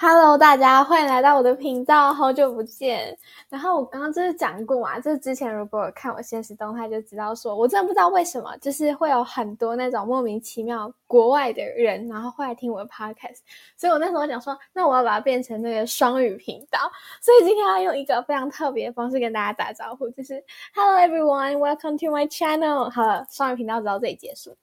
Hello，大家欢迎来到我的频道，好久不见。然后我刚刚就是讲过嘛，就是之前如果看我现实动态就知道说，我真的不知道为什么，就是会有很多那种莫名其妙国外的人，然后会来听我的 podcast。所以我那时候讲说，那我要把它变成那个双语频道。所以今天要用一个非常特别的方式跟大家打招呼，就是 Hello everyone，welcome to my channel。好了，双语频道就到这里结束。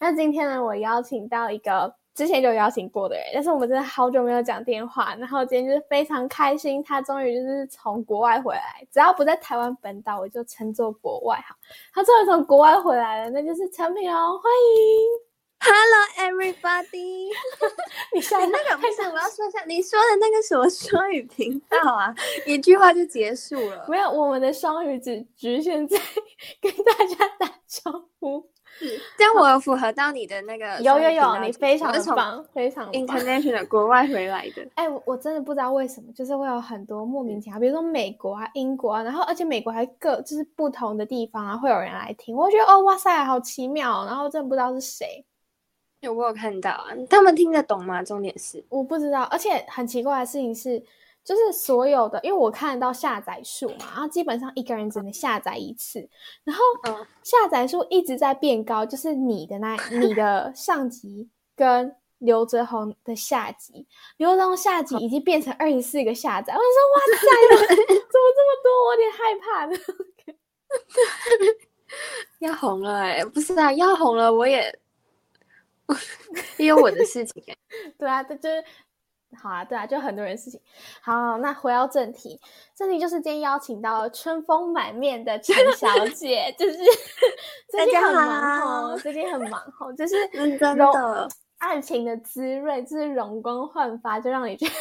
那今天呢，我邀请到一个。之前就有邀请过的人，但是我们真的好久没有讲电话，然后今天就是非常开心，他终于就是从国外回来，只要不在台湾本岛，我就称作国外哈。他终于从国外回来了，那就是陈品哦，欢迎，Hello everybody。你说那个不是，我要说一下你说的那个什么双语频道啊，一句话就结束了。没有，我们的双语只局限在跟大家打招呼。这样我有符合到你的那个有有有，你非常的棒，非常 international 国外回来的。哎、欸，我真的不知道为什么，就是会有很多莫名其妙，比如说美国啊、英国啊，然后而且美国还各就是不同的地方啊，会有人来听。我觉得哦，哇塞，好奇妙，然后真的不知道是谁。有没有看到啊？他们听得懂吗？重点是我不知道，而且很奇怪的事情是。就是所有的，因为我看得到下载数嘛，然后基本上一个人只能下载一次，然后下载数一直在变高，就是你的那你的 上集跟刘泽宏的下集，刘泽宏下集已经变成二十四个下载，我说哇塞，怎么这么多？我有点害怕的。要红了哎、欸，不是啊，要红了我也也有我的事情哎、欸，对啊，这就是。好啊，对啊，就很多人事情。好，那回到正题，正题就是今天邀请到了春风满面的陈小 姐，就是 最近很忙哦，最近很忙哦，就是 真的爱情的滋润，就是容光焕发，就让你觉得。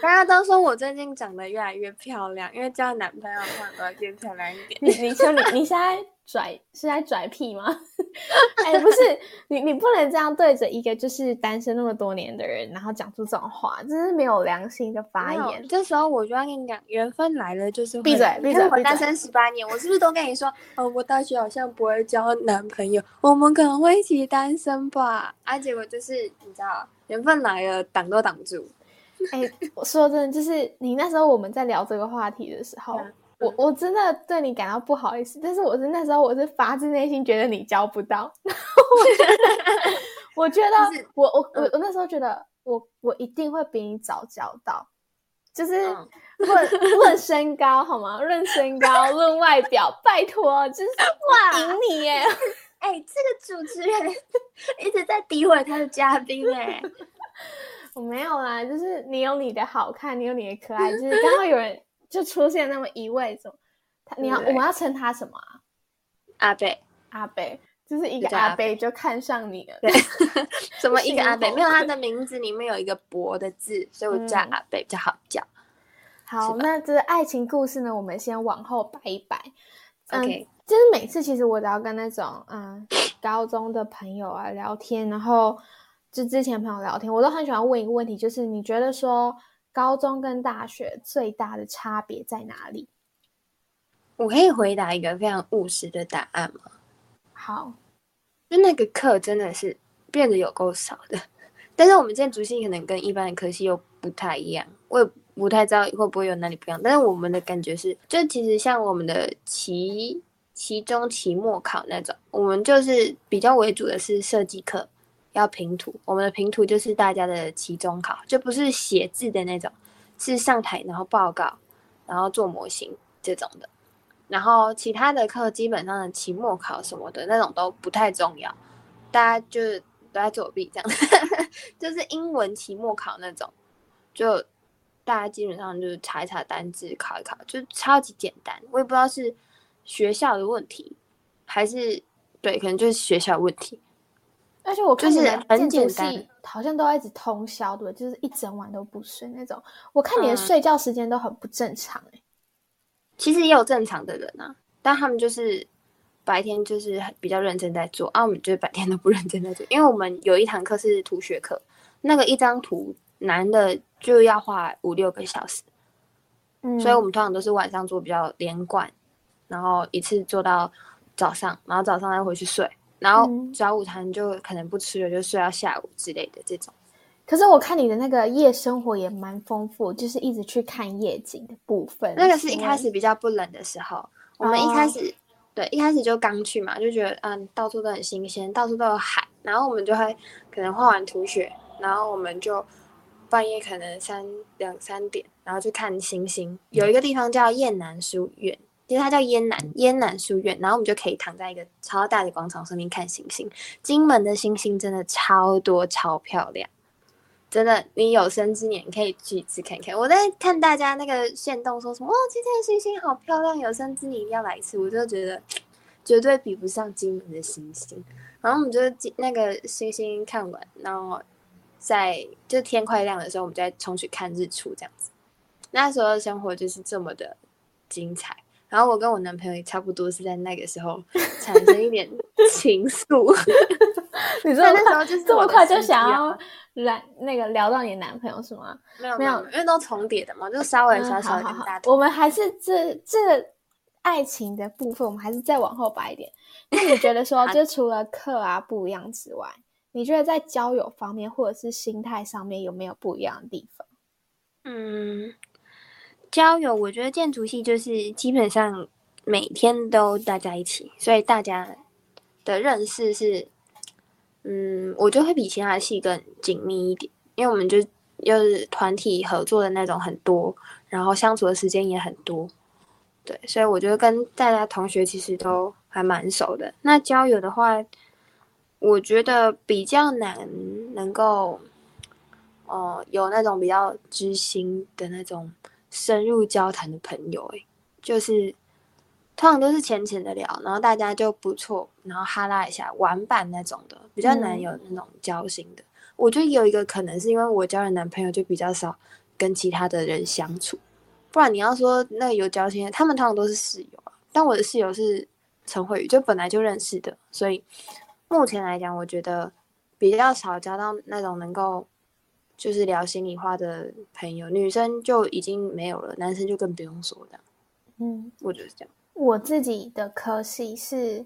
大家都说我最近长得越来越漂亮，因为交男朋友的话都要变漂亮一点。你你说你你现在拽是在拽屁吗？哎、欸，不是，你你不能这样对着一个就是单身那么多年的人，然后讲出这种话，真是没有良心的发言。这时候我就要跟你讲，缘分来了就是闭嘴闭嘴。我单身十八年，我是不是都跟你说，呃，我大学好像不会交男朋友，我们可能会一起单身吧？啊，结果就是你知道，缘分来了，挡都挡不住。哎、欸，我说真的，就是你那时候我们在聊这个话题的时候，嗯、我我真的对你感到不好意思。但是我是那时候我是发自内心觉得你交不到。我觉得，我觉得我我我我那时候觉得我我一定会比你早交到，就是论论、嗯、身高好吗？论身高，论外表，拜托，就是哇，赢你耶！哎、欸，这个主持人一直在诋毁他的嘉宾哎。我没有啦，就是你有你的好看，你有你的可爱，就是刚好有人就出现那么一位，怎么他你要我们要称他什么啊？阿贝，阿贝，就是一个阿贝就看上你了。对，什么一个阿贝？没有他 的名字里面有一个伯的字，所以我叫阿贝比较好叫。嗯、好，那这个爱情故事呢，我们先往后摆一摆。嗯、就是每次其实我只要跟那种嗯高中的朋友啊聊天，然后。就之前朋友聊天，我都很喜欢问一个问题，就是你觉得说高中跟大学最大的差别在哪里？我可以回答一个非常务实的答案吗？好，就那个课真的是变得有够少的，但是我们建筑系可能跟一般的科系又不太一样，我也不太知道会不会有哪里不一样，但是我们的感觉是，就其实像我们的期期中、期末考那种，我们就是比较为主的是设计课。要评图，我们的评图就是大家的期中考，就不是写字的那种，是上台然后报告，然后做模型这种的。然后其他的课基本上的期末考什么的那种都不太重要，大家就是都在作弊这样，就是英文期末考那种，就大家基本上就是查一查单字，考一考，就超级简单。我也不知道是学校的问题，还是对，可能就是学校的问题。而且我看你们建筑系好像都要一直通宵，对，就是一整晚都不睡那种。我看你的睡觉时间都很不正常哎、欸。其实也有正常的人啊，但他们就是白天就是比较认真在做，啊，我们就是白天都不认真在做。因为我们有一堂课是图学课，那个一张图难的就要画五六个小时，嗯，所以我们通常都是晚上做比较连贯，然后一次做到早上，然后早上再回去睡。然后早午餐就可能不吃了，就睡到下午之类的这种。可是我看你的那个夜生活也蛮丰富，就是一直去看夜景的部分。那个是一开始比较不冷的时候，我们一开始、哦、对一开始就刚去嘛，就觉得嗯到处都很新鲜，到处都有海，然后我们就会可能画完图雪，然后我们就半夜可能三两三点，然后去看星星。有一个地方叫雁南书院。其实它叫燕南燕南书院，然后我们就可以躺在一个超大的广场上面看星星。金门的星星真的超多，超漂亮，真的，你有生之年可以去一次看看。我在看大家那个线动说什么哦，今天的星星好漂亮，有生之年一定要来一次。我就觉得绝对比不上金门的星星。然后我们就那个星星看完，然后在就天快亮的时候，我们再冲去看日出，这样子。那时候的生活就是这么的精彩。然后我跟我男朋友也差不多是在那个时候产生一点 情愫。你说那时候就是这么快就想要来那个聊到你男朋友是吗？没有没有，因为都重叠的嘛，就稍微小小的跟大、嗯。我们还是这这爱情的部分，我们还是再往后摆一点。那你觉得说，就除了课啊不一样之外，你觉得在交友方面或者是心态上面有没有不一样的地方？嗯。交友，我觉得建筑系就是基本上每天都待在一起，所以大家的认识是，嗯，我觉得会比其他的系更紧密一点，因为我们就又是团体合作的那种很多，然后相处的时间也很多，对，所以我觉得跟大家同学其实都还蛮熟的。那交友的话，我觉得比较难能够，哦、有那种比较知心的那种。深入交谈的朋友，诶，就是通常都是浅浅的聊，然后大家就不错，然后哈拉一下玩伴那种的，比较难有那种交心的。嗯、我觉得有一个可能是因为我交的男朋友就比较少跟其他的人相处，不然你要说那个有交心的，他们通常都是室友啊。但我的室友是陈慧宇，就本来就认识的，所以目前来讲，我觉得比较少交到那种能够。就是聊心里话的朋友，女生就已经没有了，男生就更不用说的。嗯，我觉得是这样。我自己的科系是，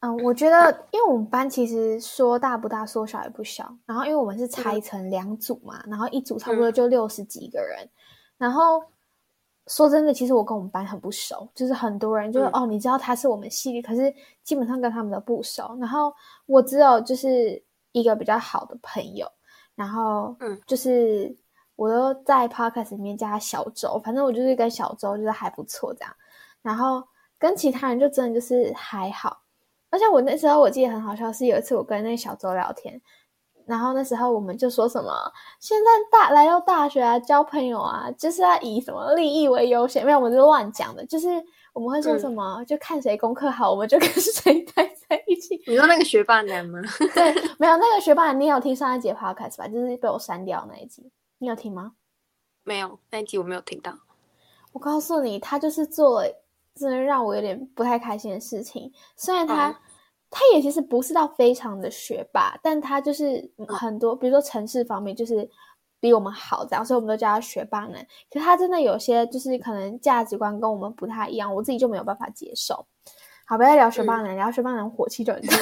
嗯，我觉得因为我们班其实说大不大，说小也不小。然后因为我们是拆成两组嘛，嗯、然后一组差不多就六十几个人。嗯、然后说真的，其实我跟我们班很不熟，就是很多人就是、嗯、哦，你知道他是我们系里，可是基本上跟他们都不熟。然后我只有就是一个比较好的朋友。然后，嗯，就是我都在 podcast 里面叫他小周，反正我就是跟小周就是还不错这样。然后跟其他人就真的就是还好。而且我那时候我记得很好笑，是有一次我跟那个小周聊天，然后那时候我们就说什么，现在大来到大学啊，交朋友啊，就是要以什么利益为优先，没有，我们就乱讲的，就是我们会说什么，嗯、就看谁功课好，我们就跟谁待在一起。你说那个学霸男吗？对，没有那个学霸男，你有听上一节 podcast 吧？就是被我删掉那一集，你有听吗？没有，那一集我没有听到。我告诉你，他就是做了真的让我有点不太开心的事情。虽然他、嗯、他也其实不是到非常的学霸，但他就是很多，嗯、比如说城市方面就是比我们好这样，所以我们都叫他学霸男。可是他真的有些就是可能价值观跟我们不太一样，我自己就没有办法接受。好，不要聊学霸男，聊、嗯、学霸男火气就很大。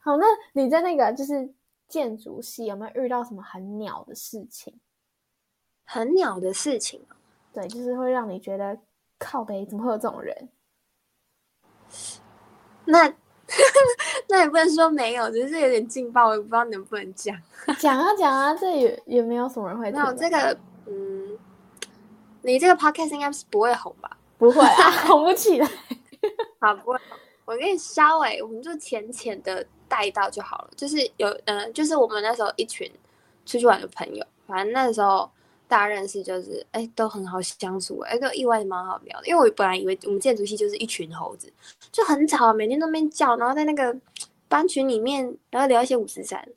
好，那你在那个就是建筑系有没有遇到什么很鸟的事情？很鸟的事情？对，就是会让你觉得靠北，怎么会有这种人？那 那也不能说没有，只是有点劲爆，我也不知道能不能讲。讲啊讲啊，这也也没有什么人会那我这个，嗯，你这个 podcast 应该是不会红吧？不会啊，红不起来。好，不会。我跟你稍微，我们就浅浅的带到就好了。就是有，嗯、呃，就是我们那时候一群出去玩的朋友，反正那时候大家认识，就是哎，都很好相处，哎，都意外蛮好聊的。因为我本来以为我们建筑系就是一群猴子，就很吵，每天都那边叫，然后在那个班群里面，然后聊一些五四三。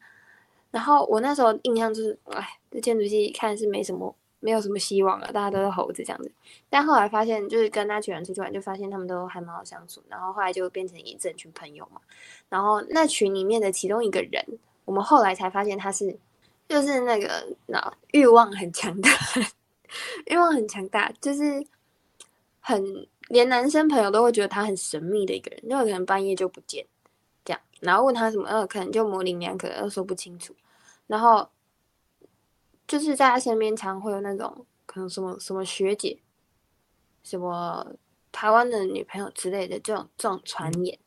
然后我那时候印象就是，哎，这建筑系看是没什么。没有什么希望了，大家都是猴子这样子。但后来发现，就是跟那群人出去玩，就发现他们都还蛮好相处。然后后来就变成一整群朋友嘛。然后那群里面的其中一个人，我们后来才发现他是，就是那个那欲望很强大，欲望很强大，就是很连男生朋友都会觉得他很神秘的一个人，就可能半夜就不见，这样，然后问他什么，呃，可能就模棱两可，又说不清楚。然后就是在他身边，常会有那种可能什么什么学姐，什么台湾的女朋友之类的这种这种传言。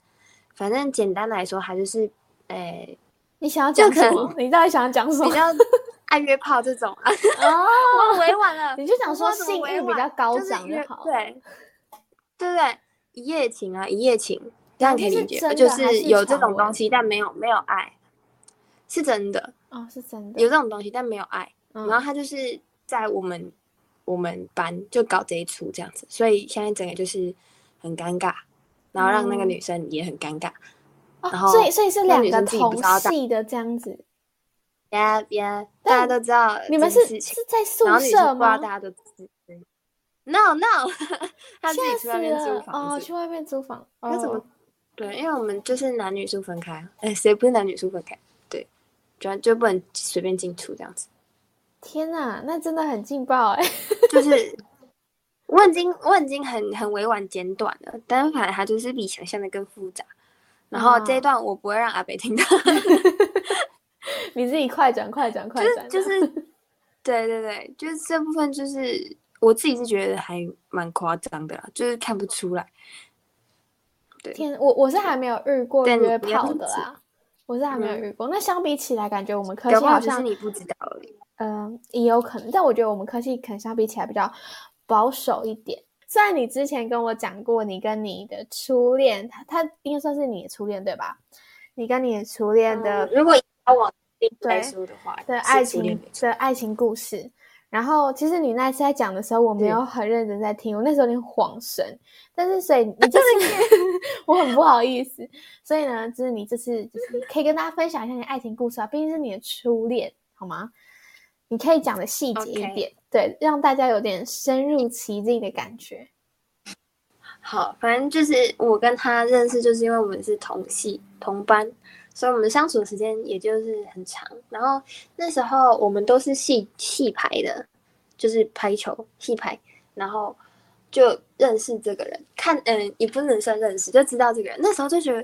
反正简单来说，还就是，诶，你想要讲什么？你到底想要讲什么？比较爱约炮这种啊？哦，我委婉了，你就想说性欲比较高涨就好。对，对不对？一夜情啊，一夜情，这样可以理解，就是有这种东西，但没有没有爱，是真的哦，是真的有这种东西，但没有爱。然后他就是在我们我们班就搞这一出这样子，所以现在整个就是很尴尬。然后让那个女生也很尴尬，嗯、然后所以所以是两个同系的这样子，呀呀，大家都知道你们是是在宿舍吗？大家都知，no no，他自己去外面租房哦，去外面租房，那怎么？对，因为我们就是男女宿分开，哎，谁不是男女宿分开？对，就就不能随便进出这样子。天哪，那真的很劲爆哎，就是。我已经我已经很很委婉简短了，但是反正它就是比想象的更复杂。然后这一段我不会让阿北听到，你自己快转快转快转，就是，就是、对对对，就是这部分就是我自己是觉得还蛮夸张的啦，就是看不出来。对，天，我我是还没有遇过约炮的啦，我是还没有遇过。嗯、那相比起来，感觉我们科技好像是你不知道而已。嗯、呃，也有可能，但我觉得我们科技可能相比起来比较。保守一点。虽然你之前跟我讲过，你跟你的初恋，他他应该算是你的初恋对吧？你跟你的初恋的，嗯、如果交往对的爱情的爱情故事。然后，其实你那次在讲的时候，我没有很认真在听，我那时候有点恍神。但是，所以你就是 我很不好意思。所以呢，就是你这次就是可以跟大家分享一下你的爱情故事啊，毕竟是你的初恋，好吗？你可以讲的细节一点。Okay. 对，让大家有点深入其境的感觉。好，反正就是我跟他认识，就是因为我们是同系同班，所以我们相处的时间也就是很长。然后那时候我们都是系系排的，就是排球系排，然后就认识这个人。看，嗯，也不能算认识，就知道这个人。那时候就觉得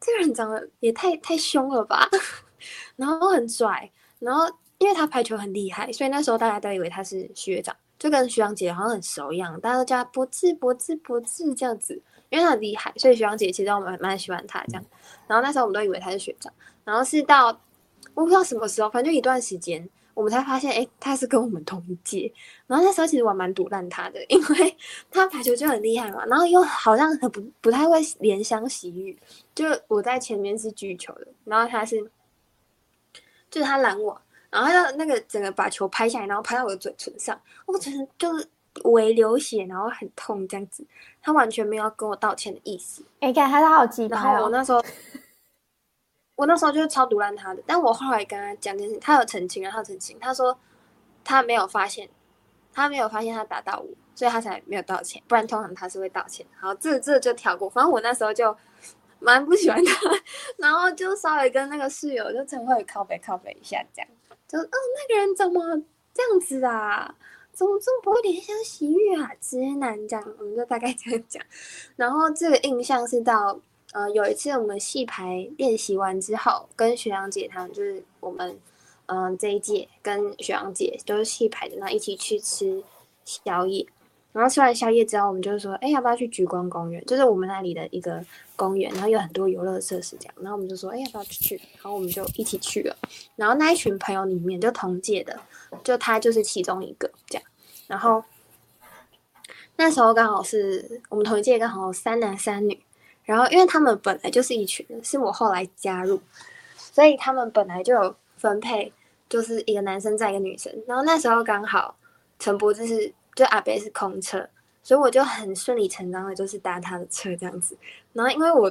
这个人长得也太太凶了吧，然后很拽，然后。因为他排球很厉害，所以那时候大家都以为他是学长，就跟徐阳姐好像很熟一样，大家都叫他博智博智博智这样子。因为他很厉害，所以徐阳姐其实我们蛮喜欢他这样。然后那时候我们都以为他是学长，然后是到我不知道什么时候，反正就一段时间，我们才发现，哎，他是跟我们同一届。然后那时候其实我蛮赌烂他的，因为 他排球就很厉害嘛，然后又好像很不不太会怜香惜玉。就我在前面是举球的，然后他是，就是他拦我。然后他那个整个把球拍下来，然后拍到我的嘴唇上，我嘴唇就是微流血，然后很痛这样子。他完全没有要跟我道歉的意思。哎，看他好激动。然后我那时候，我那时候就是超毒烂他的。但我后来跟他讲件事，他有澄清，啊，他有澄清，他说他没有发现，他没有发现他打到我，所以他才没有道歉。不然通常他是会道歉。好，这这就跳过。反正我那时候就蛮不喜欢他，然后就稍微跟那个室友就曾会靠北靠北一下这样。就哦，那个人怎么这样子啊？怎么这么不会怜香惜玉啊？直男这样，我们就大概这样讲。然后这个印象是到呃有一次我们戏排练习完之后，跟学阳姐他们就是我们嗯、这一届跟学阳姐都是戏排的，然后一起去吃宵夜。然后吃完宵夜之后，我们就说，哎，要不要去橘光公园？就是我们那里的一个公园，然后有很多游乐设施这样。然后我们就说，哎，要不要去？然后我们就一起去了。然后那一群朋友里面，就同届的，就他就是其中一个这样。然后那时候刚好是我们同一届，刚好三男三女。然后因为他们本来就是一群人，是我后来加入，所以他们本来就有分配，就是一个男生在一个女生。然后那时候刚好陈柏就是。就阿北是空车，所以我就很顺理成章的，就是搭他的车这样子。然后因为我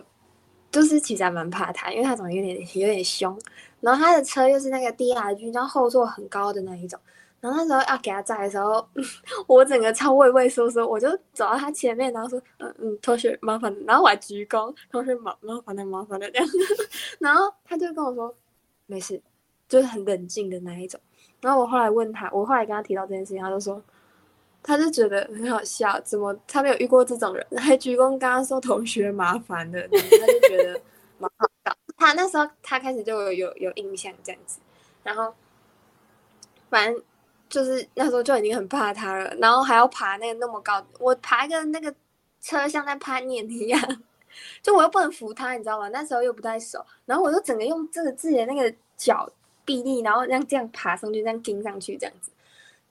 就是其实还蛮怕他，因为他长得有点有点凶。然后他的车又是那个 DRG，然后后座很高的那一种。然后那时候要给他载的时候，我整个超畏畏缩缩，我就走到他前面，然后说：“嗯嗯，同学麻烦。”然后我还鞠躬，同学麻麻烦的麻烦的这样。然后他就跟我说：“没事。”就是很冷静的那一种。然后我后来问他，我后来跟他提到这件事情，他就说。他就觉得很好笑，怎么他没有遇过这种人，还鞠躬跟他说同学麻烦的，他就觉得蛮好笑。他那时候他开始就有有有印象这样子，然后反正就是那时候就已经很怕他了，然后还要爬那个那么高，我爬一个那个车像在攀岩一样，就我又不能扶他，你知道吗？那时候又不太熟，然后我就整个用这个自己的那个脚臂力，然后让这样爬上去，这样钉上去这样子，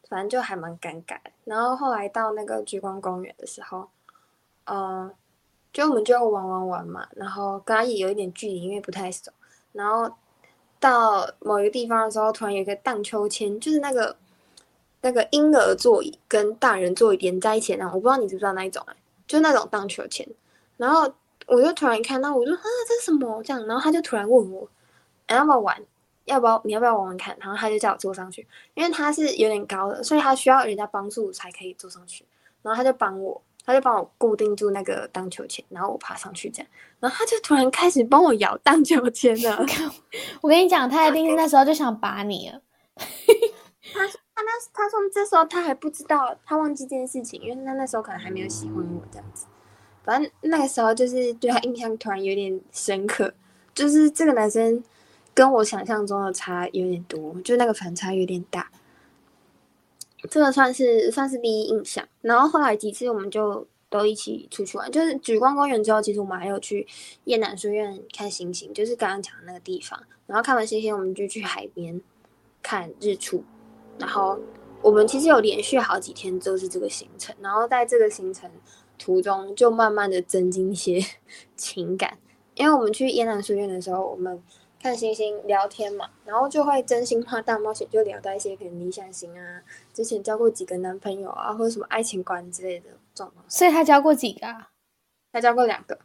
反正就还蛮尴尬。然后后来到那个橘光公园的时候，嗯。就我们就玩玩玩嘛，然后跟他也有一点距离，因为不太熟。然后到某一个地方的时候，突然有一个荡秋千，就是那个那个婴儿座椅跟大人座椅连在一起，那种我不知道你知不知道那一种哎，就那种荡秋千。然后我就突然看到，我就啊，这是什么这样？然后他就突然问我，要不要玩？要不要？你要不要玩玩看？然后他就叫我坐上去，因为他是有点高的，所以他需要人家帮助才可以坐上去。然后他就帮我。他就帮我固定住那个荡秋千，然后我爬上去这样，然后他就突然开始帮我摇荡秋千了。我跟你讲，他一定那时候就想把你了。他他那他说这时候他还不知道，他忘记这件事情，因为他那时候可能还没有喜欢我这样子。反正那个时候就是对他印象突然有点深刻，就是这个男生跟我想象中的差有点多，就那个反差有点大。这个算是算是第一印象，然后后来几次我们就都一起出去玩，就是举光公园之后，其实我们还有去燕南书院看星星，就是刚刚讲的那个地方。然后看完星星，我们就去海边看日出。然后我们其实有连续好几天都是这个行程，然后在这个行程途中就慢慢的增进一些 情感，因为我们去燕南书院的时候，我们。看星星聊天嘛，然后就会真心话大冒险，就聊到一些可能理想型啊，之前交过几个男朋友啊，或者什么爱情观之类的状况。所以他交过几个啊？他交过两个。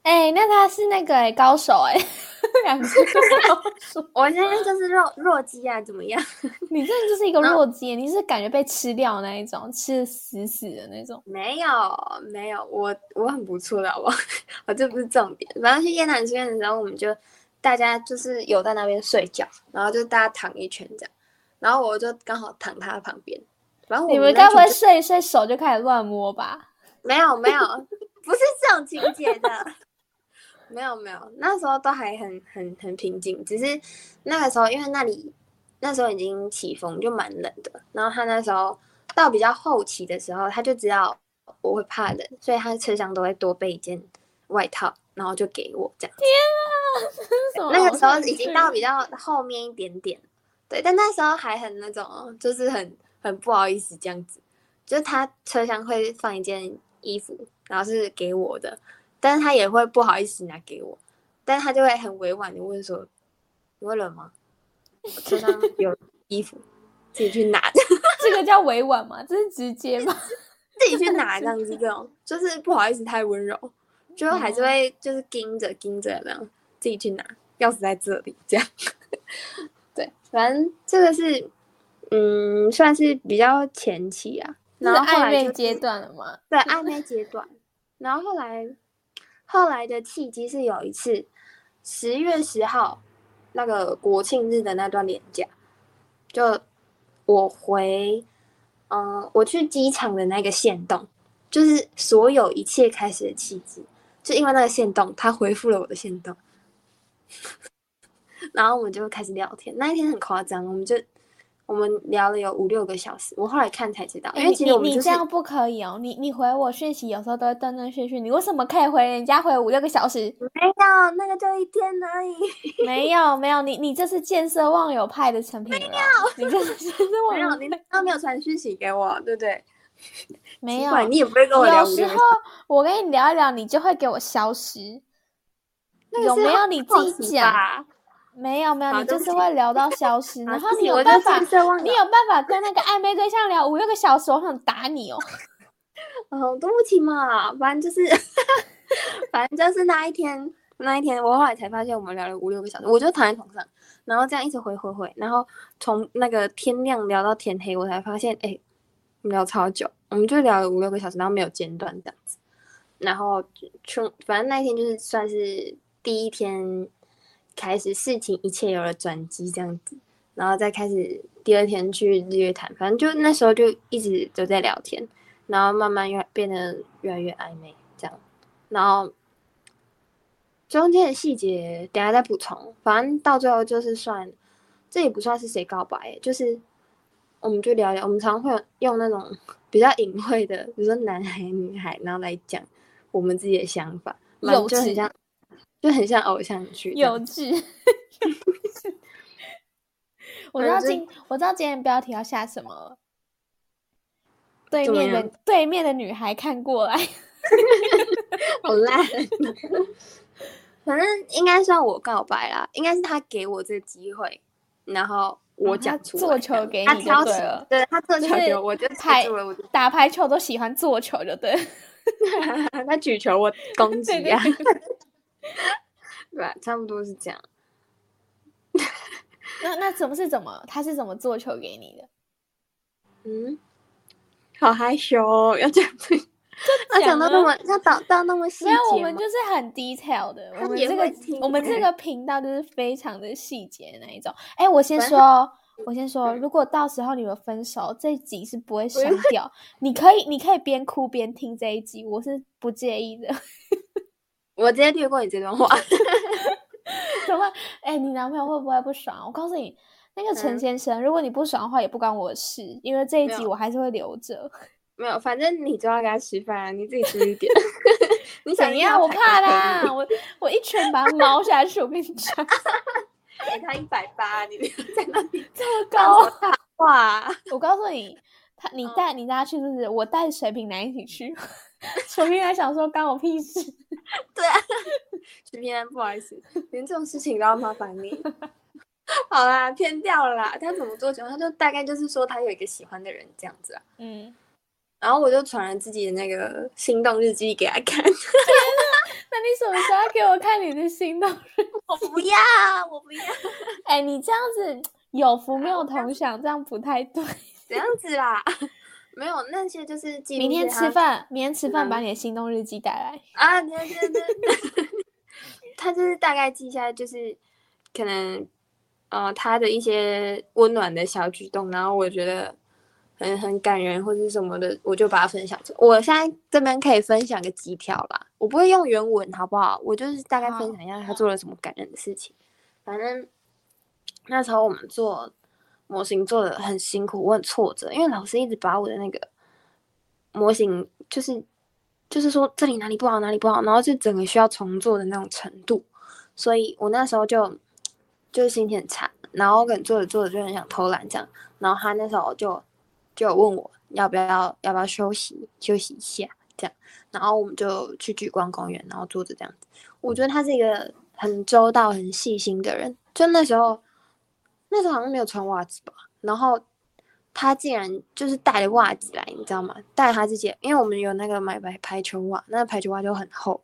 哎、欸，那他是那个哎、欸、高手哎、欸，两个高手。我现在就是弱弱鸡啊，怎么样？你真的就是一个弱鸡，你是感觉被吃掉那一种，吃死死的那种。没有没有，我我很不错的，好不好？我这不是重点。反正去雁南书院的时候，我们就。大家就是有在那边睡觉，然后就大家躺一圈这样，然后我就刚好躺他的旁边。然后你们该不会睡一睡手就开始乱摸吧？没有没有，不是这种情节的。没有没有，那时候都还很很很平静，只是那个时候因为那里那时候已经起风，就蛮冷的。然后他那时候到比较后期的时候，他就知道我会怕冷，所以他车厢都会多备一件外套，然后就给我这样。天啊！那个时候已经到比较后面一点点，对，但那时候还很那种，就是很很不好意思这样子，就是他车厢会放一件衣服，然后是给我的，但是他也会不好意思拿给我，但是他就会很委婉的问说：“你会冷吗？我车上 有衣服，自己去拿。”这个叫委婉吗？这是直接吗？自己去拿这样子，这种就是不好意思太温柔，就还是会就是盯着盯着那样。自己去拿钥匙在这里，这样，对，反正这个是，嗯，算是比较前期啊，然后暧昧阶段了嘛，对，暧昧阶段，然后后来，后来的契机是有一次，十月十号那个国庆日的那段连假，就我回，嗯，我去机场的那个线动，就是所有一切开始的契机，就因为那个线动，他回复了我的线动。然后我们就开始聊天，那一天很夸张，我们就我们聊了有五六个小时。我后来看才知道，因为其实我们、就是、你，你这样不可以哦。你你回我讯息有时候都会断断续续，你为什么可以回人家回五六个小时？没有，那个就一天而已。没有没有，你你这是见色忘友派的成品。没有，你这是。没有，你都没有传讯息给我，对不对？没有，你也不会跟我聊。有时候我跟你聊一聊，你就会给我消失。有没有你自己讲？没有没有，你就是会聊到 消失，然后你有办法，你有办法跟那个暧昧对象聊五六个小时，我想打你哦。哦，对不起嘛，反正就是，反正就是那一天，那一天我后来才发现，我们聊了五六个小时，我就躺在床上，然后这样一直回回回，然后从那个天亮聊到天黑，我才发现，哎，聊超久，我们就聊了五六个小时，然后没有间断这样子，然后从反正那一天就是算是。第一天开始，事情一切有了转机，这样子，然后再开始第二天去日月潭，反正就那时候就一直都在聊天，然后慢慢越变得越来越暧昧，这样，然后中间的细节等下再补充。反正到最后就是算，这也不算是谁告白，就是我们就聊聊。我们常常会用那种 比较隐晦的，比如说男孩女孩，然后来讲我们自己的想法，就很像，就很像偶像剧。有稚。我知道今我知道今天标题要下什么。对面的对面的女孩看过来 好烂。反正应该算我告白啦，应该是他给我这个机会，然后我讲出做球给你就对了。对，他做球给我，我就拍。打排球都喜欢做球，就对。他举球，我攻击呀。对，差不多是这样。那那怎么是怎么？他是怎么做球给你的？嗯。好害羞哦，要讲这，要讲到那么要到到那么细节。没有，我们就是很 detail 的。我们这个我们这个频道就是非常的细节的那一种。哎，我先说，我先说，如果到时候你们分手，这一集是不会删掉。你可以，你可以边哭边听这一集，我是不介意的。我直接略过你这段话。怎么？哎，你男朋友会不会不爽？我告诉你。那个陈先生，嗯，如果你不爽的话，也不关我的事，因为这一集我还是会留着。没有，反正你就要跟他吃饭啊，你自己注意点。你想要？我怕啦，我我一拳把他猫下去，我跟你讲。给他一百八，你在那里这么高哇！我告诉你，他你带你带他去是不是？我带水瓶男一起去。水瓶男想说干我屁事。对啊，水瓶男不好意思，连这种事情都要麻烦你。好啦，偏掉了啦。他怎么做球？他就大概就是说他有一个喜欢的人这样子啊。嗯。然后我就传了自己的那个心动日记给他看。那你什么时候要给我看你的心动日记？我不要，我不要。哎、欸，你这样子有福没有同享，这样不太对。这样子啦，没有那些就是明天吃饭，明天吃饭把你的心动日记带来啊！对对对。他就是大概记下来，就是可能。呃，他的一些温暖的小举动，然后我觉得很很感人或者什么的，我就把它分享出。我现在这边可以分享个几条啦，我不会用原文，好不好？我就是大概分享一下他做了什么感人的事情。反正那时候我们做模型做的很辛苦，我很挫折，因为老师一直把我的那个模型就是就是说这里哪里不好哪里不好，然后就整个需要重做的那种程度，所以我那时候就。就是心情很差，然后可能做着做着就很想偷懒这样，然后他那时候就就问我要不要要不要休息休息一下这样，然后我们就去莒光公园，然后坐着这样子。我觉得他是一个很周到、很细心的人。就那时候，那时候好像没有穿袜子吧，然后他竟然就是带了袜子来，你知道吗？带他自己，因为我们有那个买排排球袜，那个排球袜就很厚，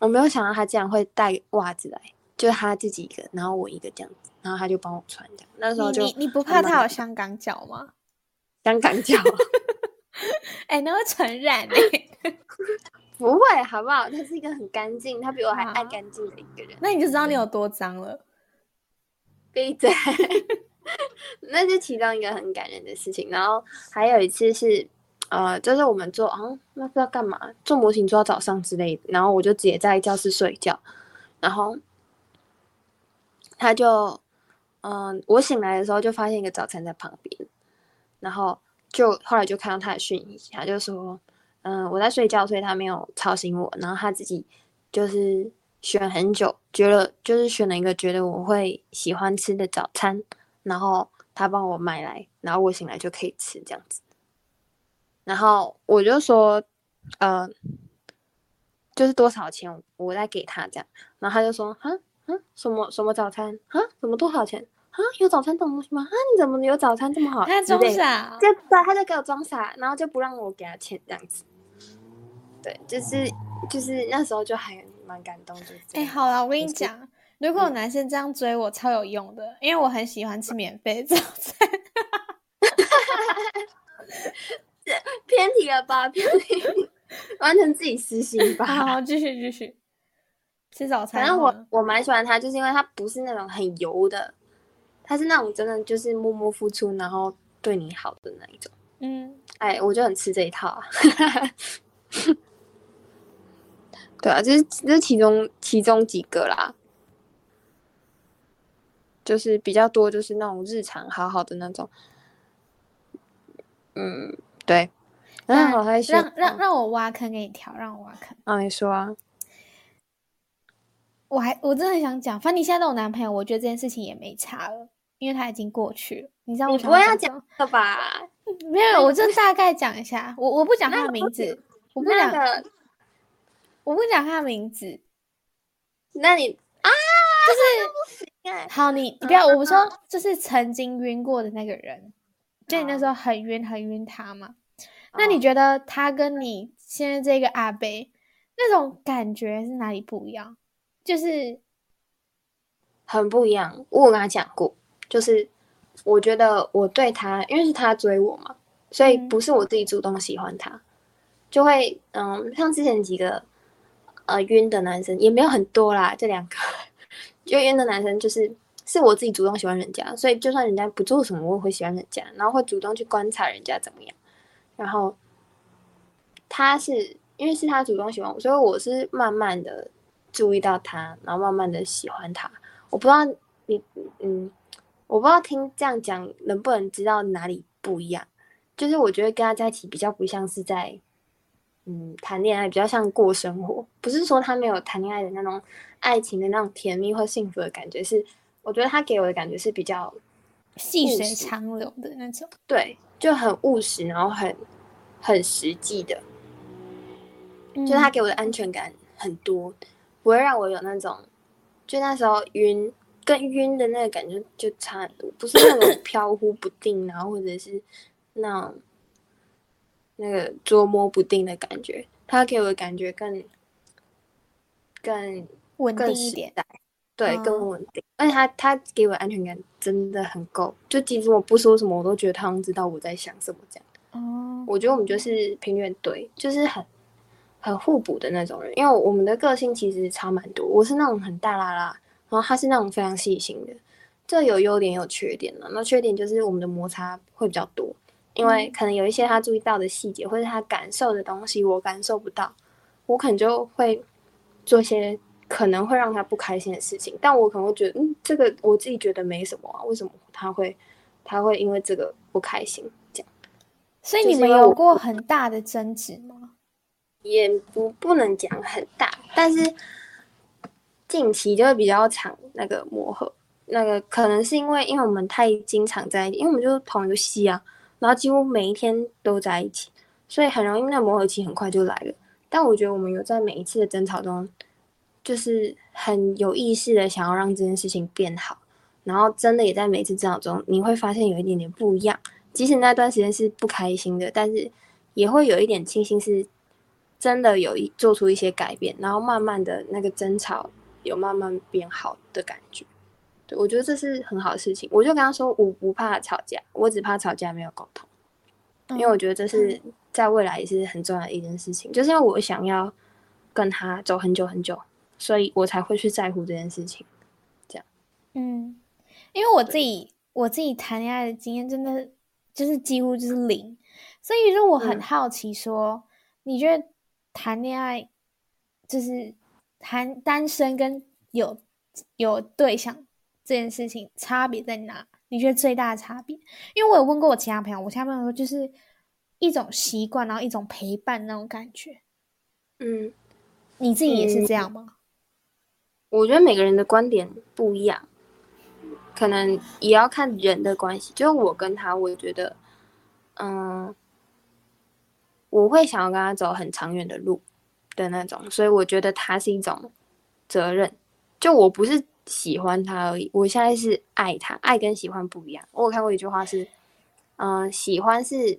我没有想到他竟然会带袜子来。就是他自己一个，然后我一个这样子，然后他就帮我穿这样。那时候就你你不怕他有香港脚吗？香港脚，哎、欸，那会传染哎、欸。不会，好不好？他是一个很干净，他比我还爱干净的一个人。那你就知道你有多脏了。闭嘴。那是其中一个很感人的事情。然后还有一次是，呃，就是我们做啊，那不知道干嘛，做模型做到早上之类的，然后我就直接在教室睡觉，然后。他就，嗯，我醒来的时候就发现一个早餐在旁边，然后就后来就看到他的讯息，他就说，嗯，我在睡觉，所以他没有吵醒我，然后他自己就是选很久，觉得就是选了一个觉得我会喜欢吃的早餐，然后他帮我买来，然后我醒来就可以吃这样子，然后我就说，嗯，就是多少钱我再给他这样，然后他就说，哈。嗯，什么什么早餐啊？怎么多少钱啊？有早餐这种东西吗？啊，你怎么有早餐这么好？他装傻，就对，他就给我装傻，然后就不让我给他钱这样子。对，就是就是那时候就还蛮感动的。哎、欸，好了，我跟你讲，如果有男生这样追我，超有用的，因为我很喜欢吃免费早餐。偏题了吧？偏题，完成自己私心吧。好，继续继续。吃早餐，反正我我蛮喜欢他，就是因为他不是那种很油的，他是那种真的就是默默付出，然后对你好的那一种。嗯，哎，我就很吃这一套啊。对啊，这是这是其中其中几个啦，就是比较多，就是那种日常好好的那种。嗯，对。那我还让让让我挖坑给你跳，让我挖坑。啊，你说啊。我还我真的很想讲，反正你现在都有男朋友，我觉得这件事情也没差了，因为他已经过去了。你知道我不要讲了吧？没有，我就大概讲一下。我我不讲他的名字，我不讲，那个、我不讲他的名字。那你啊，就是好，你你不要，我不说，就是曾经晕过的那个人，就你那时候很晕很晕他嘛。那你觉得他跟你现在这个阿伯那种感觉是哪里不一样？就是很不一样。我有跟他讲过，就是我觉得我对他，因为是他追我嘛，所以不是我自己主动喜欢他，嗯、就会嗯，像之前几个呃晕的男生也没有很多啦，这两个就晕的男生就是是我自己主动喜欢人家，所以就算人家不做什么，我也会喜欢人家，然后会主动去观察人家怎么样。然后他是因为是他主动喜欢我，所以我是慢慢的注意到他，然后慢慢的喜欢他。我不知道你，嗯，我不知道听这样讲能不能知道哪里不一样。就是我觉得跟他在一起比较不像是在，嗯，谈恋爱，比较像过生活。不是说他没有谈恋爱的那种爱情的那种甜蜜或幸福的感觉，是我觉得他给我的感觉是比较细水长流的那种。对。就很务实，然后很很实际的，嗯、就他给我的安全感很多，不会让我有那种，就那时候晕跟晕的那个感觉就差很多，不是那种 飘忽不定，然后或者是那种那个捉摸不定的感觉，他给我的感觉更更稳定一点。对，更稳定，而且他他给我安全感真的很够，就即使我不说什么，我都觉得他能知道我在想什么这样。哦，我觉得我们就是平原对，就是很很互补的那种人，因为我们的个性其实差蛮多。我是那种很大啦啦，然后他是那种非常细心的，这有优点有缺点了。那缺点就是我们的摩擦会比较多，因为可能有一些他注意到的细节，或者他感受的东西我感受不到，我可能就会做些。可能会让他不开心的事情，但我可能会觉得，嗯，这个我自己觉得没什么啊，为什么他会，他会因为这个不开心？这样，所以你们有过很大的争执吗？也不不能讲很大，但是近期就会比较长那个磨合，那个可能是因为因为我们太经常在一起，因为我们就是同一个系啊，然后几乎每一天都在一起，所以很容易那磨合期很快就来了。但我觉得我们有在每一次的争吵中。就是很有意识的想要让这件事情变好，然后真的也在每次争吵中，你会发现有一点点不一样。即使那段时间是不开心的，但是也会有一点庆幸，是真的有一做出一些改变，然后慢慢的那个争吵有慢慢变好的感觉。对，我觉得这是很好的事情。我就跟他说，我不怕吵架，我只怕吵架没有沟通，因为我觉得这是在未来也是很重要的一件事情，就是因为我想要跟他走很久很久。所以我才会去在乎这件事情，这样。嗯，因为我自己我自己谈恋爱的经验真的就是几乎就是零，所以说我很好奇说，你觉得谈恋爱就是谈单身跟有有对象这件事情差别在哪？你觉得最大的差别？因为我有问过我其他朋友，我其他朋友说就是一种习惯，然后一种陪伴那种感觉。嗯，你自己也是这样吗？嗯我觉得每个人的观点不一样，可能也要看人的关系。就我跟他，我觉得，嗯，我会想要跟他走很长远的路的那种，所以我觉得他是一种责任。就我不是喜欢他而已，我现在是爱他。爱跟喜欢不一样。我有看过一句话是，嗯，喜欢是，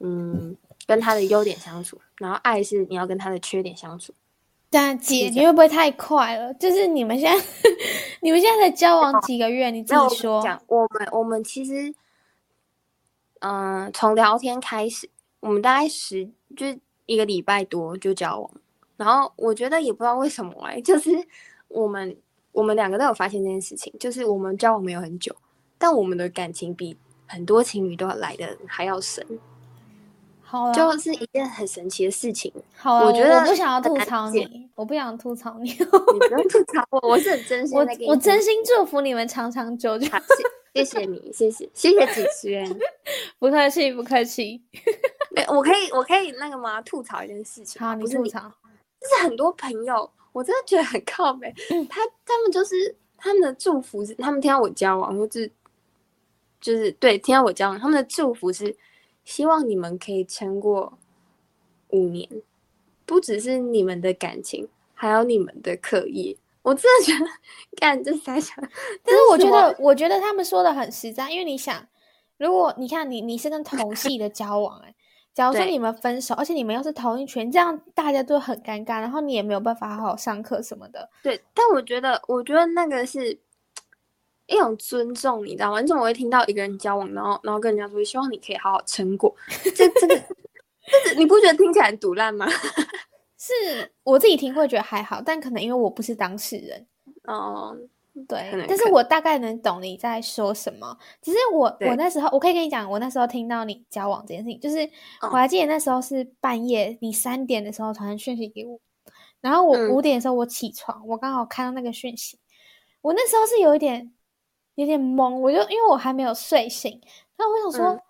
嗯，跟他的优点相处，然后爱是你要跟他的缺点相处。但姐，你会不会太快了？就是你们现在，你们现在才交往几个月？你自己说。讲我们，我们其实，嗯、呃，从聊天开始，我们大概十就一个礼拜多就交往。然后我觉得也不知道为什么哎、欸，就是我们我们两个都有发现这件事情，就是我们交往没有很久，但我们的感情比很多情侣都要来的还要深。好，就是一件很神奇的事情。好，我觉得我不想要吐槽你，我不想吐槽你，你不用吐槽我，我是很真心的。我我真心祝福你们长长久久。谢谢你，谢谢谢谢主持人，不客气不客气。我可以我可以那个吗？吐槽一件事情。好，你吐槽。就是很多朋友，我真的觉得很靠北。他他们就是他们的祝福是，他们听到我交往，或是就是对听到我交往，他们的祝福是希望你们可以撑过五年，不只是你们的感情，还有你们的课业。我真的觉得干这三项，但是我觉得，我觉得他们说的很实在，因为你想，如果你看你你是跟同系的交往、欸，哎，假如说你们分手，而且你们又是同一群，这样大家都很尴尬，然后你也没有办法好好上课什么的。对，但我觉得，我觉得那个是一种尊重，你知道吗？你怎么会听到一个人交往，然后然后跟人家说希望你可以好好成果？这这个，这你不觉得听起来很毒烂吗？是我自己听会觉得还好，但可能因为我不是当事人，哦，对，但是我大概能懂你在说什么。其实我我那时候我可以跟你讲，我那时候听到你交往这件事情，就是我还记得那时候是半夜，你三点的时候传讯息给我，然后我五点的时候我起床，嗯、我刚好看到那个讯息，我那时候是有一点有点懵，我就因为我还没有睡醒，然后我想说。嗯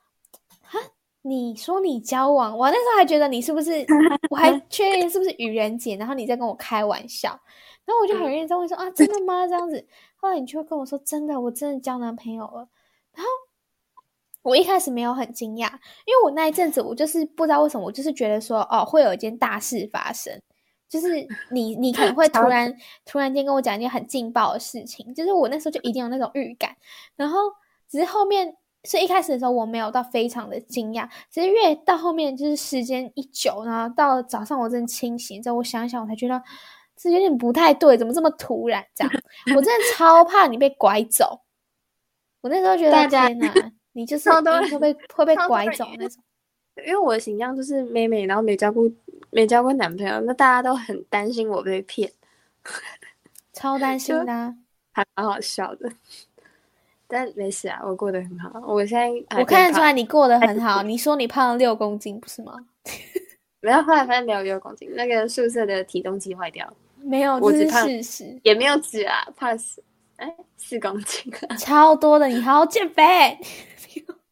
你说你交往，我那时候还觉得你是不是，我还 确认是不是愚人节，然后你在跟我开玩笑，然后我就很认真问说啊，真的吗？这样子，后来你就会跟我说真的，我真的交男朋友了。然后我一开始没有很惊讶，因为我那一阵子我就是不知道为什么，我就是觉得说哦，会有一件大事发生，就是你你可能会突然突然间跟我讲一件很劲爆的事情，就是我那时候就一定有那种预感，然后只是后面。所以一开始的时候我没有到非常的惊讶，其实越到后面就是时间一久，然后到了早上我真的清醒之后，我想想，我才觉得这有点不太对，怎么这么突然？这样，我真的超怕你被拐走。我那时候觉得天哪，你就是 会被会被拐走那种。因为我的形象就是妹妹，然后没交过没交过男朋友，那大家都很担心我被骗，超担心的啊，还蛮好笑的。但没事啊，我过得很好。我现在我看得出来你过得很好。你说你胖了六公斤，不是吗？没有，后来发现没有六公斤，那个宿舍的体重计坏掉。没有，我只胖事实，也没有脂啊，胖四哎四公斤，超多的。你好好减肥。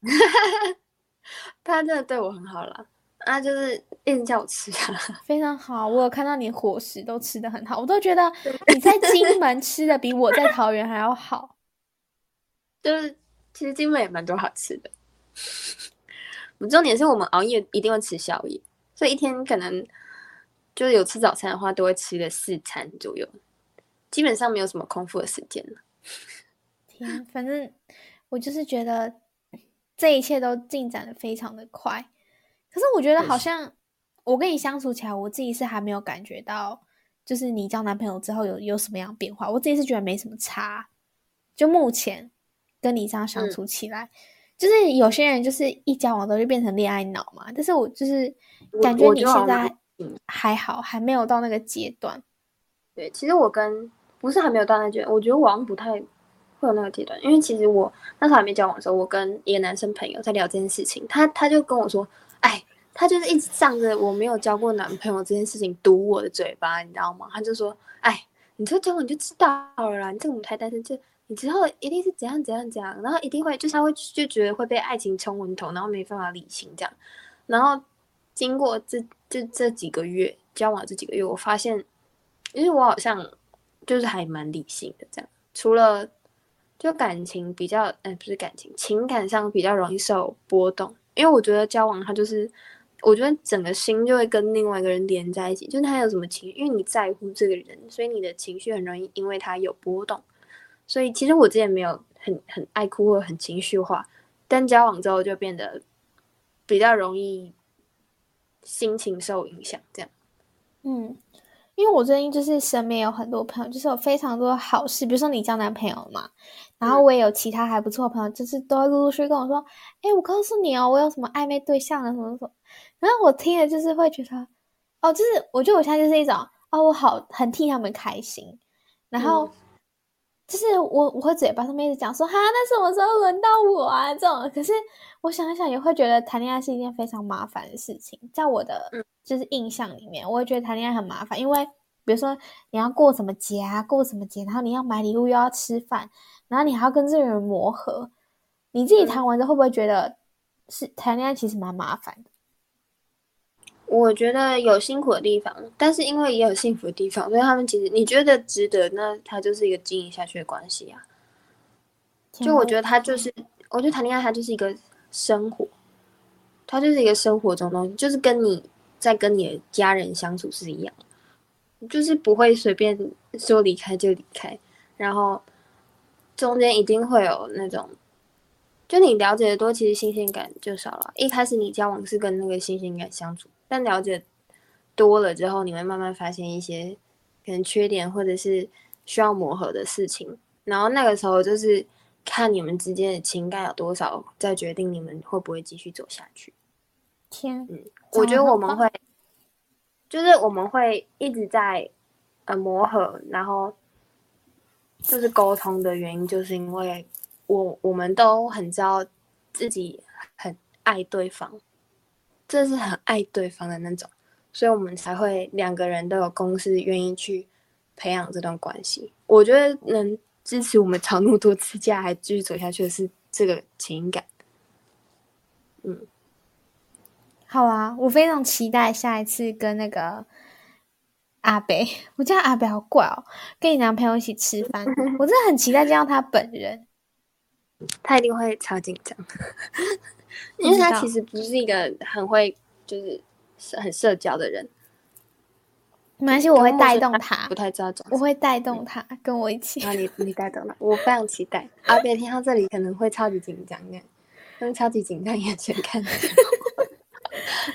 他真的对我很好了，啊，就是一直叫我吃啊，非常好。我有看到你伙食都吃的很好，我都觉得你在金门吃的比我在桃园还要好。就是其实金门也蛮多好吃的，我重点是我们熬夜一定会吃宵夜，所以一天可能就是有吃早餐的话，都会吃个四餐左右，基本上没有什么空腹的时间了。天，反正我就是觉得这一切都进展的非常的快，可是我觉得好像我跟你相处起来，我自己是还没有感觉到，就是你交男朋友之后有有什么样的变化，我自己是觉得没什么差，就目前。跟你这样相处起来，嗯、就是有些人就是一交往之后就变成恋爱脑嘛。但是我就是感觉你现在还好，还没有到那个阶段。对，其实我跟不是还没有到那阶段，我觉得我好像不太会有那个阶段，因为其实我那时候还没交往的时候，我跟一个男生朋友在聊这件事情，他他就跟我说，哎，他就是一直仗着我没有交过男朋友这件事情堵我的嘴巴，你知道吗？他就说，哎，你这交往你就知道了啦，你这个母胎单身就。你之后一定是怎样怎样怎样，然后一定会就是他会就觉得会被爱情冲昏头，然后没办法理清这样。然后经过这就这几个月交往这几个月，我发现，因为我好像就是还蛮理性的这样，除了就感情比较，哎，不是感情，情感上比较容易受波动。因为我觉得交往他就是，我觉得整个心就会跟另外一个人连在一起，就是他有什么情绪，因为你在乎这个人，所以你的情绪很容易因为他有波动。所以其实我之前没有很很爱哭或很情绪化，但交往之后就变得比较容易心情受影响，这样。嗯，因为我最近就是身边有很多朋友，就是有非常多好事，比如说你交男朋友嘛，然后我也有其他还不错的朋友，就是都会陆陆续续跟我说，哎、我告诉你哦，我有什么暧昧对象了什么什么，然后我听了就是会觉得，哦，就是我觉得我现在就是一种，哦，我好很替他们开心，然后。嗯就是我我会嘴巴上面一直讲说哈，那什么时候轮到我啊？这种，可是我想一想也会觉得谈恋爱是一件非常麻烦的事情，在我的就是印象里面，我会觉得谈恋爱很麻烦，因为比如说你要过什么节啊，过什么节，然后你要买礼物又要吃饭，然后你还要跟这个人磨合，你自己谈完之后会不会觉得是谈恋爱其实蛮麻烦的？我觉得有辛苦的地方，但是因为也有幸福的地方，所以他们其实你觉得值得，那它就是一个经营下去的关系啊。就我觉得他就是，我觉得谈恋爱它就是一个生活，它就是一个生活中的东西，就是跟你在跟你的家人相处是一样，就是不会随便说离开就离开，然后中间一定会有那种，就你了解的多，其实新鲜感就少了。一开始你交往是跟那个新鲜感相处。但了解多了之后，你会慢慢发现一些可能缺点，或者是需要磨合的事情。然后那个时候就是看你们之间的情感有多少，再决定你们会不会继续走下去。天，嗯，我觉得我们会，就是我们会一直在呃磨合，然后就是沟通的原因，就是因为我我们都很知道自己很爱对方。这是很爱对方的那种，所以我们才会两个人都有公司，愿意去培养这段关系。我觉得能支持我们吵那么多次架，还继续走下去的是这个情感。嗯，好啊，我非常期待下一次跟那个阿北，我叫阿北好怪哦，跟你男朋友一起吃饭，我真的很期待见到他本人。他一定会超紧张。因为他其实不是一个很会，就是很社交的人。没关系，我会带动他。不太知道怎么，我会带动他跟我一起。那你你带动了，我非常期待。阿别听到这里可能会超级紧张，这样用超级紧张眼神看着我。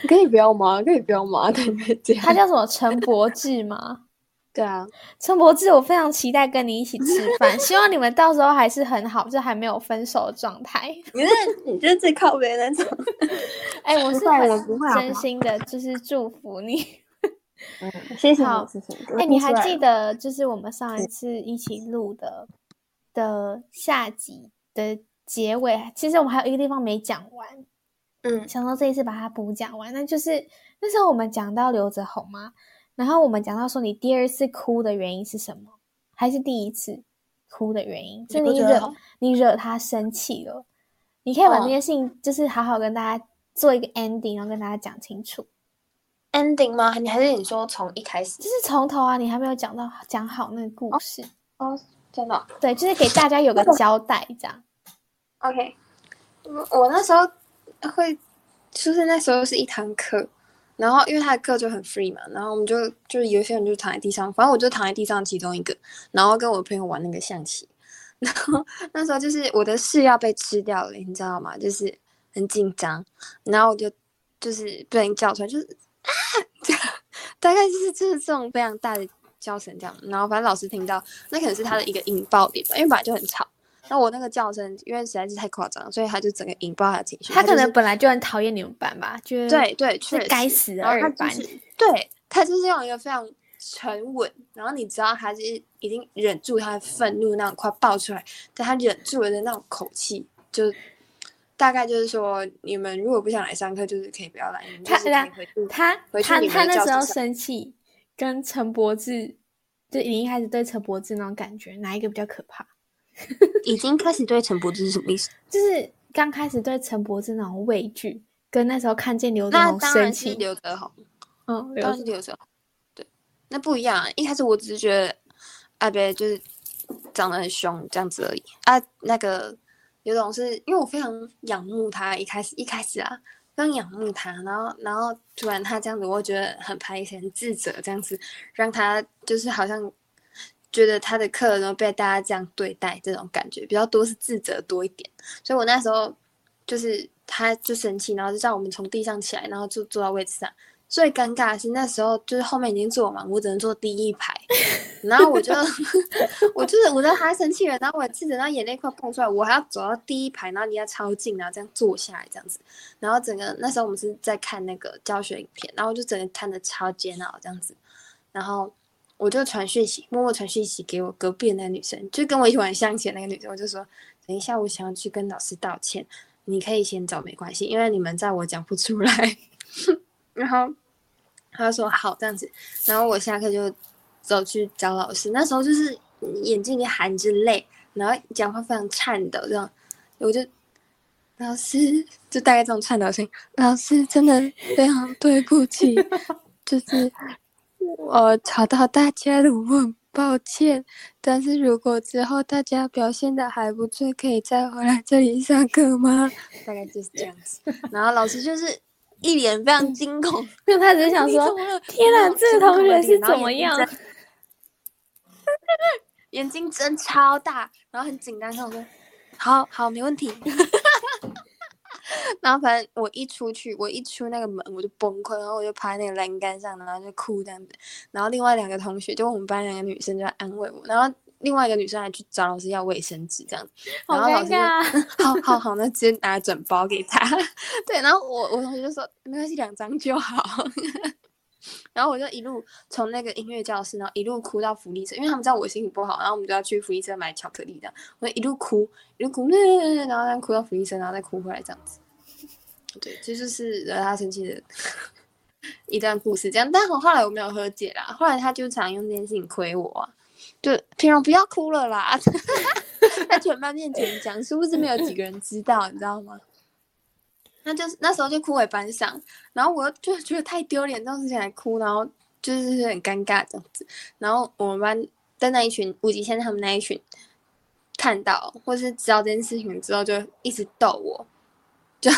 可以不要吗？可以不要吗？对不对？他叫什么？陈柏志吗？对啊，陈柏志，我非常期待跟你一起吃饭，希望你们到时候还是很好，就还没有分手的状态。你是你就是最靠北的那种。哎、欸，我是很真心的，就是祝福你。嗯，谢谢。好，谢谢。哎、欸，你还记得就是我们上一次一起录的的下集的结尾？其实我们还有一个地方没讲完，嗯，想说这一次把它补讲完。那就是那时候我们讲到刘泽宏吗？然后我们讲到说，你第二次哭的原因是什么？还是第一次哭的原因？是你惹你惹他生气了。你可以把这件事情，就是好好跟大家做一个 ending，然后跟大家讲清楚。ending 吗？你还是你说从一开始？就是从头啊，你还没有讲到讲好那个故事哦，哦，真的？对，就是给大家有个交代，这样。OK，我那时候会，就是那时候是一堂课。然后因为他的课就很 free 嘛，然后我们就就是有些人就躺在地上，反正我就躺在地上其中一个，然后跟我朋友玩那个象棋。然后那时候就是我的事要被吃掉了，你知道吗？就是很紧张，然后我就就是不小心叫出来，就是啊，这样大概就是就是这种非常大的叫声这样。然后反正老师听到，那可能是他的一个引爆点吧，因为本来就很吵。那我那个叫声，因为实在是太夸张，所以他就整个引爆他的情绪。他可能本来就很讨厌你们班吧，就是对对，是该死的二班。对，他就是用一个非常沉稳，然后你知道他是已经忍住他的愤怒那种快爆出来，但他忍住了的那种口气，就大概就是说，你们如果不想来上课，就是可以不要来。他他他他那时候生气，跟陈柏志就已经开始对陈柏志那种感觉，哪一个比较可怕？已经开始对陈柏芝是什么意思？就是刚开始对陈柏芝那种畏惧，跟那时候看见刘德宏生气。刘德宏，嗯，当然是刘德宏。对，那不一样啊。一开始我只是觉得阿伯就是长得很凶这样子而已啊。那个刘总是因为我非常仰慕他，一开始一开始啊，非常仰慕他，然后然后突然他这样子，我会觉得很排斥、很自责，这样子让他就是好像。觉得他的课都被大家这样对待，这种感觉比较多是自责多一点，所以我那时候就是他就生气，然后就叫我们从地上起来，然后就坐到位置上。最尴尬的是那时候就是后面已经坐满，我只能坐第一排，然后我就我就是我在他生气了，然后我自责，然后眼泪快蹦出来，我还要走到第一排，然后离他超近，然后这样坐下来这样子，然后整个那时候我们是在看那个教学影片，然后就整个看的超煎熬这样子，然后。我就传讯息，默默传讯息给我隔壁的那个女生，就跟我一起玩象棋那个女生，我就说，等一下我想要去跟老师道歉，你可以先走没关系，因为你们在我讲不出来。然后他说好这样子，然后我下课就走去找老师，那时候就是眼睛里含着泪，然后讲话非常颤抖，这样我就老师就大概这种颤抖声，老师真的非常对不起，就是。我吵到大家了，我很抱歉。但是如果之后大家表现的还不错，可以再回来这里上课吗？大概就是这样子。然后老师就是一脸非常惊恐，因为他只想 说：“天哪，这个同学是怎么样？” 眼睛睁超大，然后很紧张，跟我说：“好好，没问题。” 然后反正我一出去，我一出那个门我就崩溃，然后我就趴在那个栏杆上，然后就哭这样子。然后另外两个同学，就我们班两个女生就在安慰我，然后另外一个女生还去找老师要卫生纸这样子。然后老师就 好好好，那直接拿整包给他。对，然后我我同学就说没关系，两张就好。然后我就一路从那个音乐教室，然后一路哭到福利社，因为他们知道我心情不好，然后我们就要去福利社买巧克力这样。我就一路哭，一路哭，然后再哭到福利社，然后再哭回来这样子。对，这就是惹他生气的一段故事，这样。但我后来我没有和解啦，后来他就常用这件事情亏我，就平常不要哭了啦，在全班面前讲，是不是没有几个人知道，你知道吗？那就是那时候就哭回班上，然后我就觉得太丢脸，这种事情还哭，然后就是很尴尬这样子。然后我们班在那一群五级生他们那一群看到或是知道这件事情之后，就一直逗我。就 啊，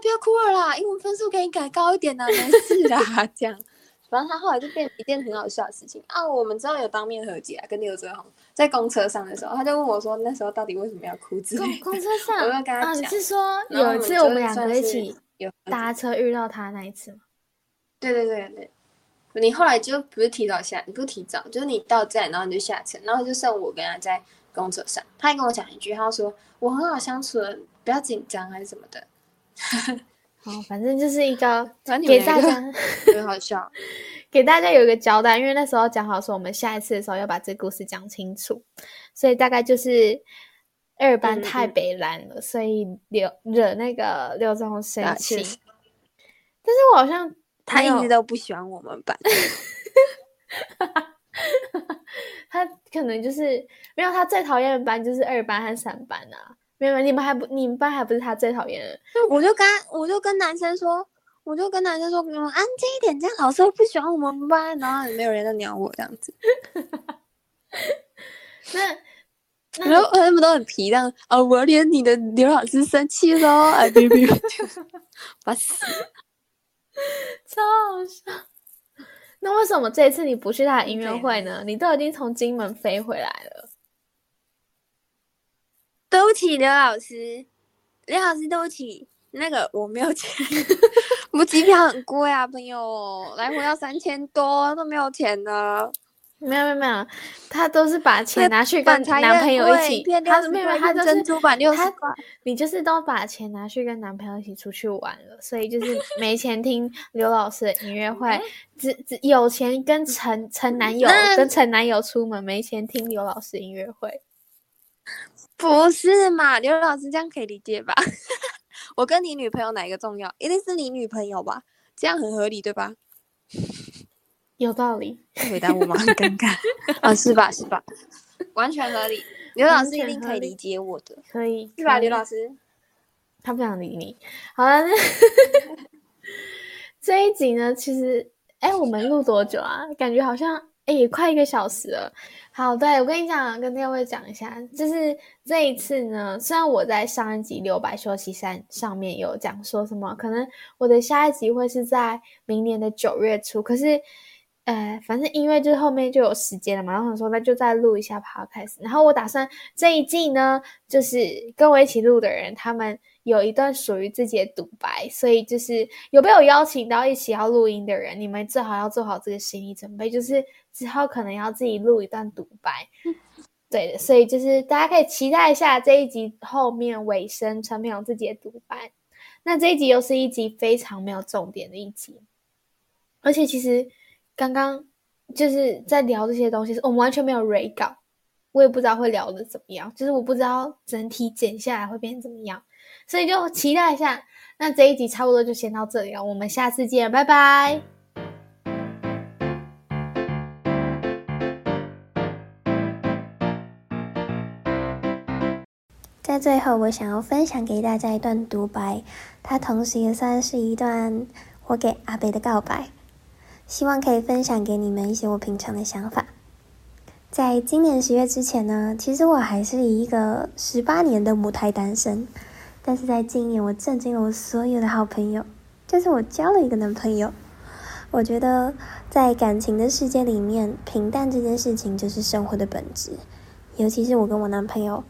不要哭了啦，英文分数可以改高一点呢，没事啦。这样，反正他后来就变一件很好笑的事情啊。我们之后有当面和解啊，跟刘泽宏在公车上的时候，他就问我说，那时候到底为什么要哭之类？公公车上，我要跟他讲，啊，你是说有一次我们两个一起有搭车遇到他那一次吗？对对对对，你后来就不是提早下，你不是提早，就是你到站，然后你就下车，然后就剩我跟他在公车上，他还跟我讲一句，他说我很好相处的。不要紧张还是什么的，好，反正就是一个给大家 很好笑，给大家有一个交代，因为那时候讲好说我们下一次的时候要把这故事讲清楚，所以大概就是二班太北烂了，嗯嗯，所以刘惹那个刘宗生气，但是我好像他一直都不喜欢我们班 他可能就是没有他最讨厌的班就是二班和三班啊。没有，你们还不，你们班还不是他最讨厌的。我就跟我就跟男生说，我就跟男生说，你们安静一点，这样老师会不喜欢我们班，然后也没有人在鸟我这样子。那，然后他们都很皮，这样啊，我连你的刘老师生气了，哎，别别别，烦死，超好笑。那为什么这一次你不去他的音乐会呢？你都已经从金门飞回来了。对不起，刘老师，刘老师，对不起，那个我没有钱，我机票很贵啊，朋友，来回要三千多，都没有钱呢。没有没有没有，他都是把钱拿去跟男朋友一起，他是妹妹，他就是珍珠板六十块，你就是都把钱拿去跟男朋友一起出去玩了，所以就是没钱听刘老师的音乐会，只只有钱跟陈陈男友跟陈男友出门，没钱听刘老师音乐会。不是嘛，刘老师这样可以理解吧？我跟你女朋友哪一个重要？一定是你女朋友吧？这样很合理对吧？有道理。回答我吗？很尴尬 啊，是吧？是吧？完全合理。刘老师一定可以理解我的，可以是吧？刘老师，他不想理你。好了，这一集呢？其实，哎，我们录多久啊？感觉好像。哎，也快一个小时了。好，对，我跟你讲，跟各位讲一下，就是这一次呢，虽然我在上一集留白休息三上面有讲说什么，可能我的下一集会是在明年的九月初，可是，呃，反正因为就是后面就有时间了嘛，然后说那就再录一下 podcast。然后我打算这一季呢，就是跟我一起录的人，他们。有一段属于自己的独白，所以就是有没有邀请到一起要录音的人，你们最好要做好这个心理准备，就是之后可能要自己录一段独白。对的，所以就是大家可以期待一下这一集后面尾声，陈品荣自己的独白。那这一集又是一集非常没有重点的一集，而且其实刚刚就是在聊这些东西，我们完全没有 re 稿，我也不知道会聊得怎么样，就是我不知道整体剪下来会变成怎么样，所以就期待一下。那这一集差不多就先到这里了，我们下次见，拜拜。在最后，我想要分享给大家一段独白，它同时也算是一段我给阿北的告白，希望可以分享给你们一些我平常的想法。在今年十月之前呢，其实我还是一个十八年的母胎单身，但是在今年我震惊了我所有的好朋友，就是我交了一个男朋友。我觉得在感情的世界里面，平淡这件事情就是生活的本质，尤其是我跟我男朋友。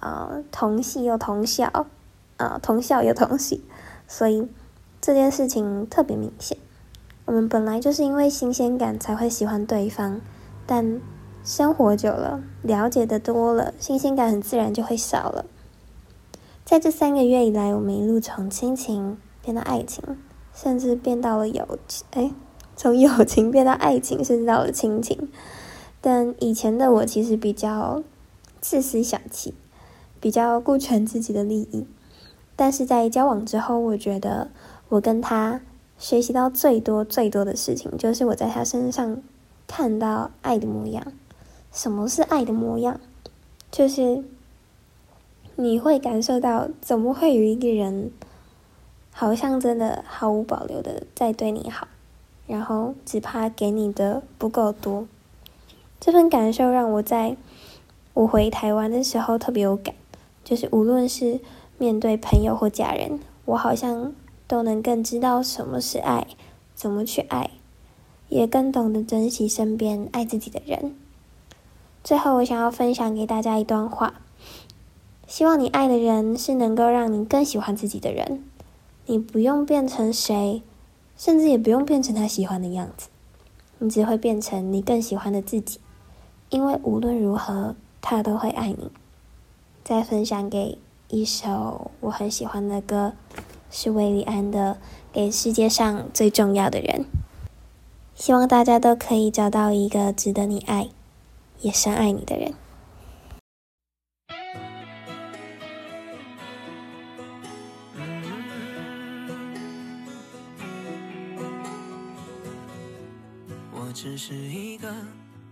呃，同系又同校，啊、同校又同系，所以这件事情特别明显。我们本来就是因为新鲜感才会喜欢对方，但生活久了，了解的多了，新鲜感很自然就会少了。在这三个月以来，我们一路从亲情变到爱情，甚至变到了友情，哎，从友情变到爱情，甚至到了亲情。但以前的我其实比较自私小气。比较顾全自己的利益，但是在交往之后，我觉得我跟他学习到最多最多的事情，就是我在他身上看到爱的模样。什么是爱的模样？就是你会感受到，怎么会有一个人，好像真的毫无保留的在对你好，然后只怕给你的不够多。这份感受让我在我回台湾的时候特别有感。就是无论是面对朋友或家人，我好像都能更知道什么是爱，怎么去爱，也更懂得珍惜身边爱自己的人。最后，我想要分享给大家一段话：希望你爱的人是能够让你更喜欢自己的人。你不用变成谁，甚至也不用变成他喜欢的样子，你只会变成你更喜欢的自己。因为无论如何，他都会爱你。再分享给一首我很喜欢的歌，是韦礼安的《给世界上最重要的人》。希望大家都可以找到一个值得你爱，也深爱你的人。我只是一个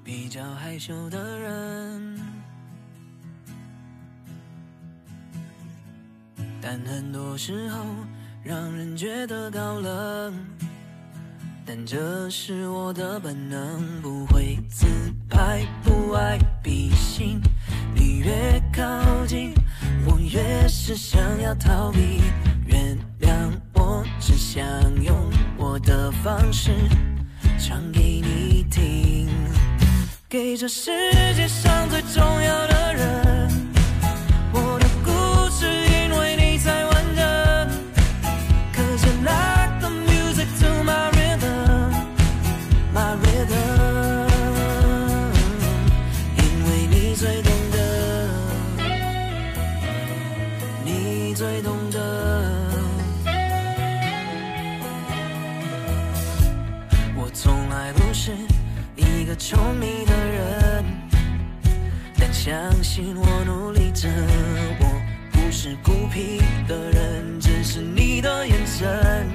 比较害羞的人。但很多时候让人觉得高冷，但这是我的本能，不会自拍，不爱比心。你越靠近，我越是想要逃避。原谅我，只想用我的方式唱给你听，给这世界上最重要的人。的人，只是你的眼神。